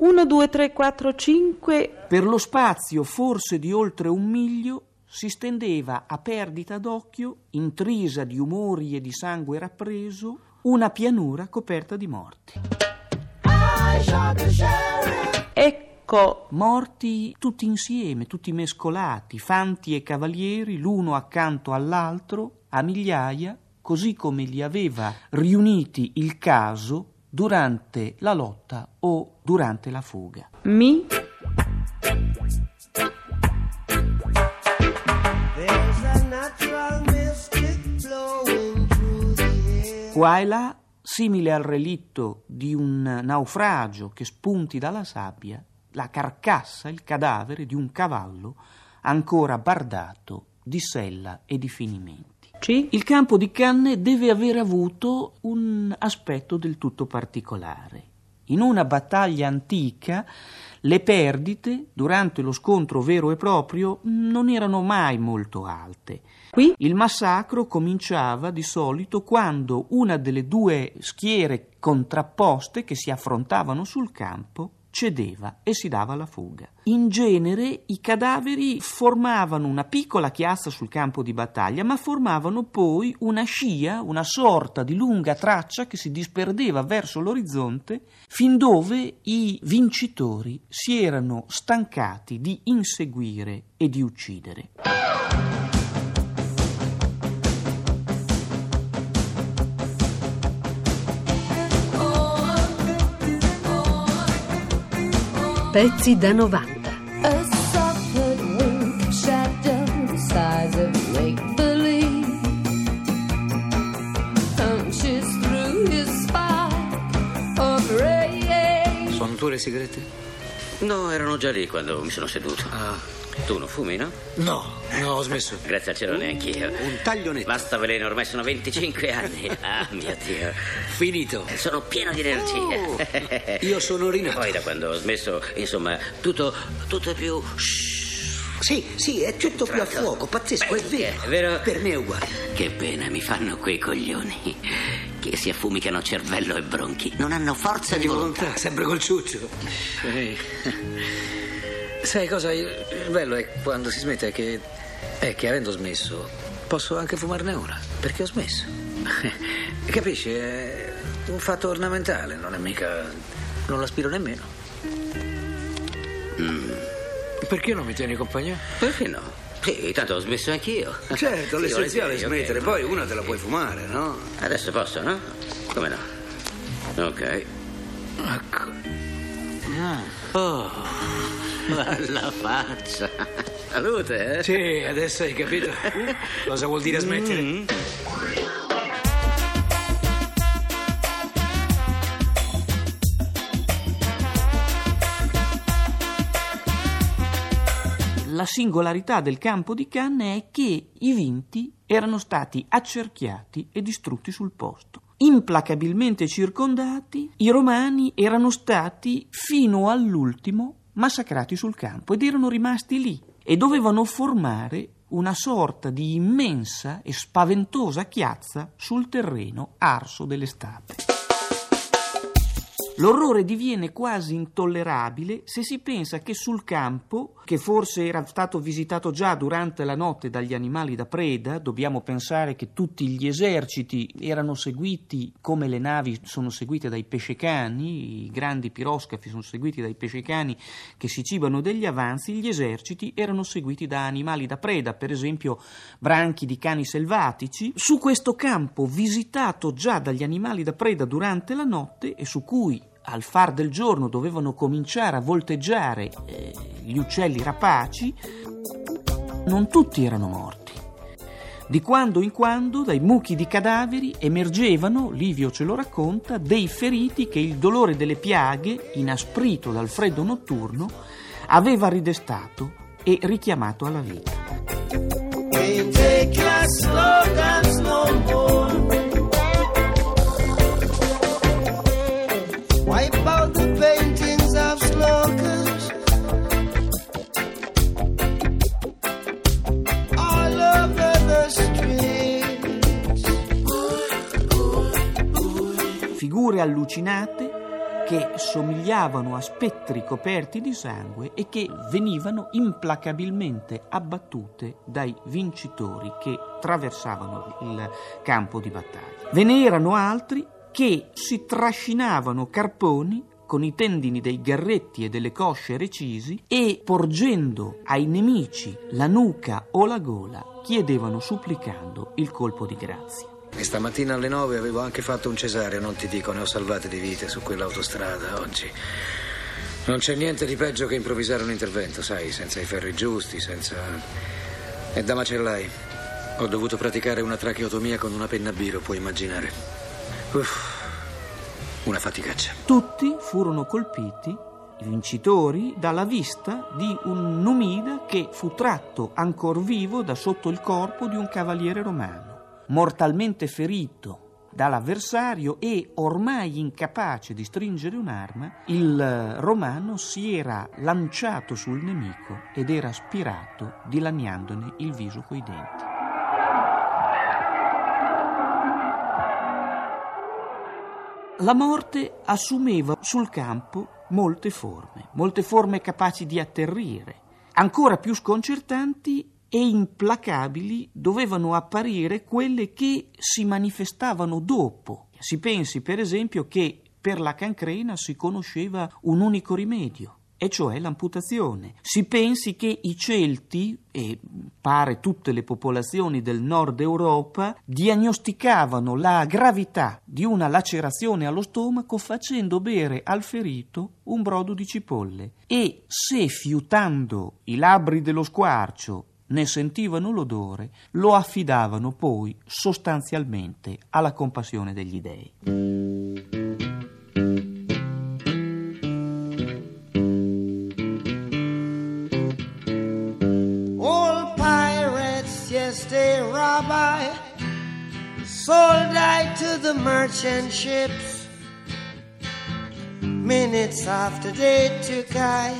1, 2, 3, 4, 5. Per lo spazio forse di oltre un miglio si stendeva a perdita d'occhio, intrisa di umori e di sangue rappreso, una pianura coperta di morti. Ecco, Morti tutti insieme, tutti mescolati, fanti e cavalieri, l'uno accanto all'altro, a migliaia, così come li aveva riuniti il caso durante la lotta o durante la fuga. mi. Qua e là, simile al relitto di un naufragio che spunti dalla sabbia, la carcassa, il cadavere di un cavallo ancora bardato di sella e di finimenti. Ci, Il campo di canne deve aver avuto un aspetto del tutto particolare. In una battaglia antica le perdite durante lo scontro vero e proprio non erano mai molto alte. qui, Il massacro cominciava di solito quando una delle due schiere contrapposte che si affrontavano sul campo cedeva e si dava la fuga. In genere i cadaveri formavano una piccola chiazza sul campo di battaglia, ma formavano poi una scia, una sorta di lunga traccia che si disperdeva verso l'orizzonte, fin dove i vincitori si erano stancati di inseguire e di uccidere. Spine of rage. Sono tue le sigarette? No, erano già lì quando mi sono seduto. Ah. Tu non fumi, no? No, no, ho smesso. Grazie al cielo neanch'io. Un taglio netto. Basta veleno, ormai sono 25 anni. Ah, mio Dio. Finito. Sono pieno di energia. Io sono rinato. Poi da quando ho smesso, insomma, tutto, tutto è più... Sì, sì, è tutto più a fuoco, pazzesco, è vero. È vero? Per me è uguale. Che pena, mi fanno quei coglioni. Che si affumicano cervello e bronchi. Non hanno forza di Di volontà. volontà, sempre col ciuccio. Sì. Sai cosa? Il bello è quando si smette che. è che avendo smesso posso anche fumarne ora. Perché ho smesso. Capisci? È un fatto ornamentale, non è mica. non l'aspiro nemmeno. Perché non mi tieni compagnia? Perché no? Sì, tanto ho smesso anch'io. Certo, Sì, l'essenziale è smettere, ma- poi una te la puoi fumare, no? Adesso posso, no? Come no? Ok. Ecco. Oh, la faccia. Salute, eh? Sì, adesso hai capito cosa vuol dire smettere? La singolarità del campo di canne è che i vinti erano stati accerchiati e distrutti sul posto. Implacabilmente circondati, i romani erano stati fino all'ultimo massacrati sul campo ed erano rimasti lì e dovevano formare una sorta di immensa e spaventosa chiazza sul terreno arso delle stappe. L'orrore diviene quasi intollerabile se si pensa che sul campo, che forse era stato visitato già durante la notte dagli animali da preda, dobbiamo pensare che tutti gli eserciti erano seguiti come le navi sono seguite dai pescecani, i grandi piroscafi sono seguiti dai pescecani che si cibano degli avanzi, gli eserciti erano seguiti da animali da preda, per esempio branchi di cani selvatici. Su questo campo visitato già dagli animali da preda durante la notte e su cui al far del giorno dovevano cominciare a volteggiare eh, gli uccelli rapaci, non tutti erano morti. Di quando in quando dai mucchi di cadaveri emergevano, Livio ce lo racconta, dei feriti che il dolore delle piaghe, inasprito dal freddo notturno, aveva ridestato e richiamato alla vita. Figure allucinate che somigliavano a spettri coperti di sangue e che venivano implacabilmente abbattute dai vincitori che traversavano il campo di battaglia. Ve ne erano altri che si trascinavano carponi con i tendini dei garretti e delle cosce recisi e, porgendo ai nemici la nuca o la gola, chiedevano supplicando il colpo di grazia. E stamattina alle 9 avevo anche fatto un cesareo, non ti dico, ne ho salvate di vite su quell'autostrada oggi. Non c'è niente di peggio che improvvisare un intervento, sai, senza i ferri giusti, senza... E da macellai. Ho dovuto praticare una tracheotomia con una penna biro, puoi immaginare. Uff, una faticaccia. Tutti furono colpiti, i vincitori, dalla vista di un numida che fu tratto ancor vivo da sotto il corpo di un cavaliere romano, mortalmente ferito dall'avversario e ormai incapace di stringere un'arma, il romano si era lanciato sul nemico ed era spirato dilaniandone il viso coi denti. La morte assumeva sul campo molte forme, molte forme capaci di atterrire. Ancora più sconcertanti e implacabili dovevano apparire quelle che si manifestavano dopo. Si pensi, per esempio, che per la cancrena si conosceva un unico rimedio, e cioè l'amputazione. Si pensi che i Celti, e pare tutte le popolazioni del nord Europa, diagnosticavano la gravità di una lacerazione allo stomaco facendo bere al ferito un brodo di cipolle e se fiutando i labbri dello squarcio ne sentivano l'odore, lo affidavano poi sostanzialmente alla compassione degli dei. The merchant ships. Minutes after they took I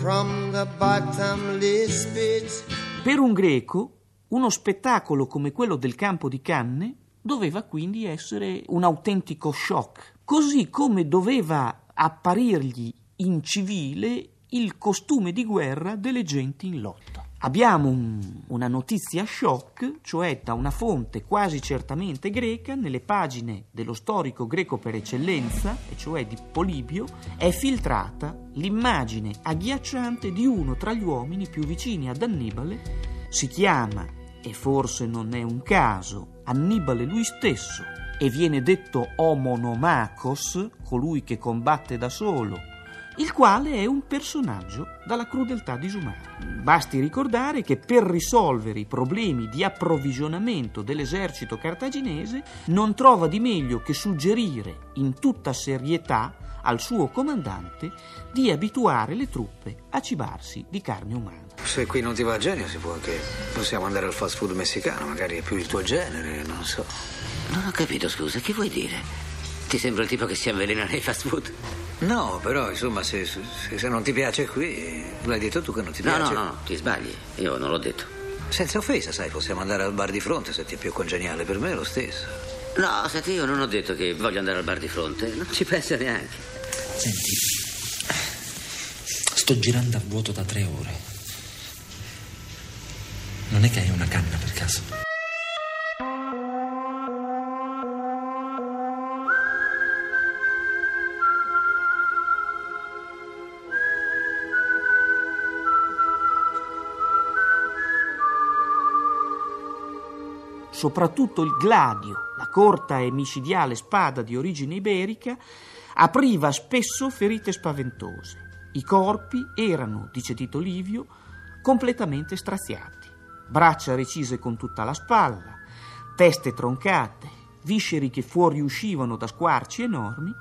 from the bottomless pit. Per un greco, uno spettacolo come quello del campo di canne doveva quindi essere un autentico shock, così come doveva apparirgli incivile il costume di guerra delle genti in lotta. Abbiamo un- una notizia shock, cioè da una fonte quasi certamente greca, nelle pagine dello storico greco per eccellenza, e cioè di Polibio, è filtrata l'immagine agghiacciante di uno tra gli uomini più vicini ad Annibale. Si chiama, e forse non è un caso, Annibale lui stesso, e viene detto Omonomachos, colui che combatte da solo, il quale è un personaggio dalla crudeltà disumana. Basti ricordare che per risolvere i problemi di approvvigionamento dell'esercito cartaginese non trova di meglio che suggerire in tutta serietà al suo comandante di abituare le truppe a cibarsi di carne umana. Se qui non ti va a genio, si può anche. Possiamo andare al fast food messicano, magari è più il tuo genere, non so. Non ho capito, scusa, che vuoi dire? Ti sembra il tipo che si avvelena nei fast food? No, però, insomma, se, se- se non ti piace qui, l'hai detto tu che non ti No, piace. no, no, ti sbagli. Io non l'ho detto. Senza offesa, sai, possiamo andare al bar di fronte se ti è più congeniale. Per me è lo stesso. No, senti, io non ho detto che voglio andare al bar di fronte. Non ci penso neanche. Senti, sto girando a vuoto da tre ore. Non è che hai una canna per caso? Soprattutto il gladio, la corta e micidiale spada di origine iberica, apriva spesso ferite spaventose. I corpi erano, dice Tito Livio, completamente straziati, braccia recise con tutta la spalla, teste troncate, visceri che fuoriuscivano da squarci enormi,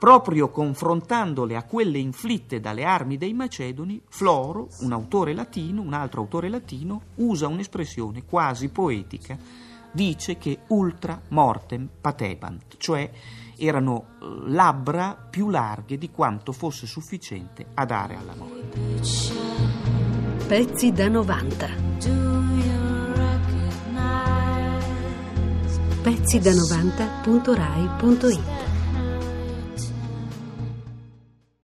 proprio confrontandole a quelle inflitte dalle armi dei Macedoni, Floro, un autore latino, un altro autore latino, usa un'espressione quasi poetica, dice che ultra mortem patebant, cioè erano eh, labbra più larghe di quanto fosse sufficiente a dare alla morte. Pezzi da 90. Pezzi da 90.rai.it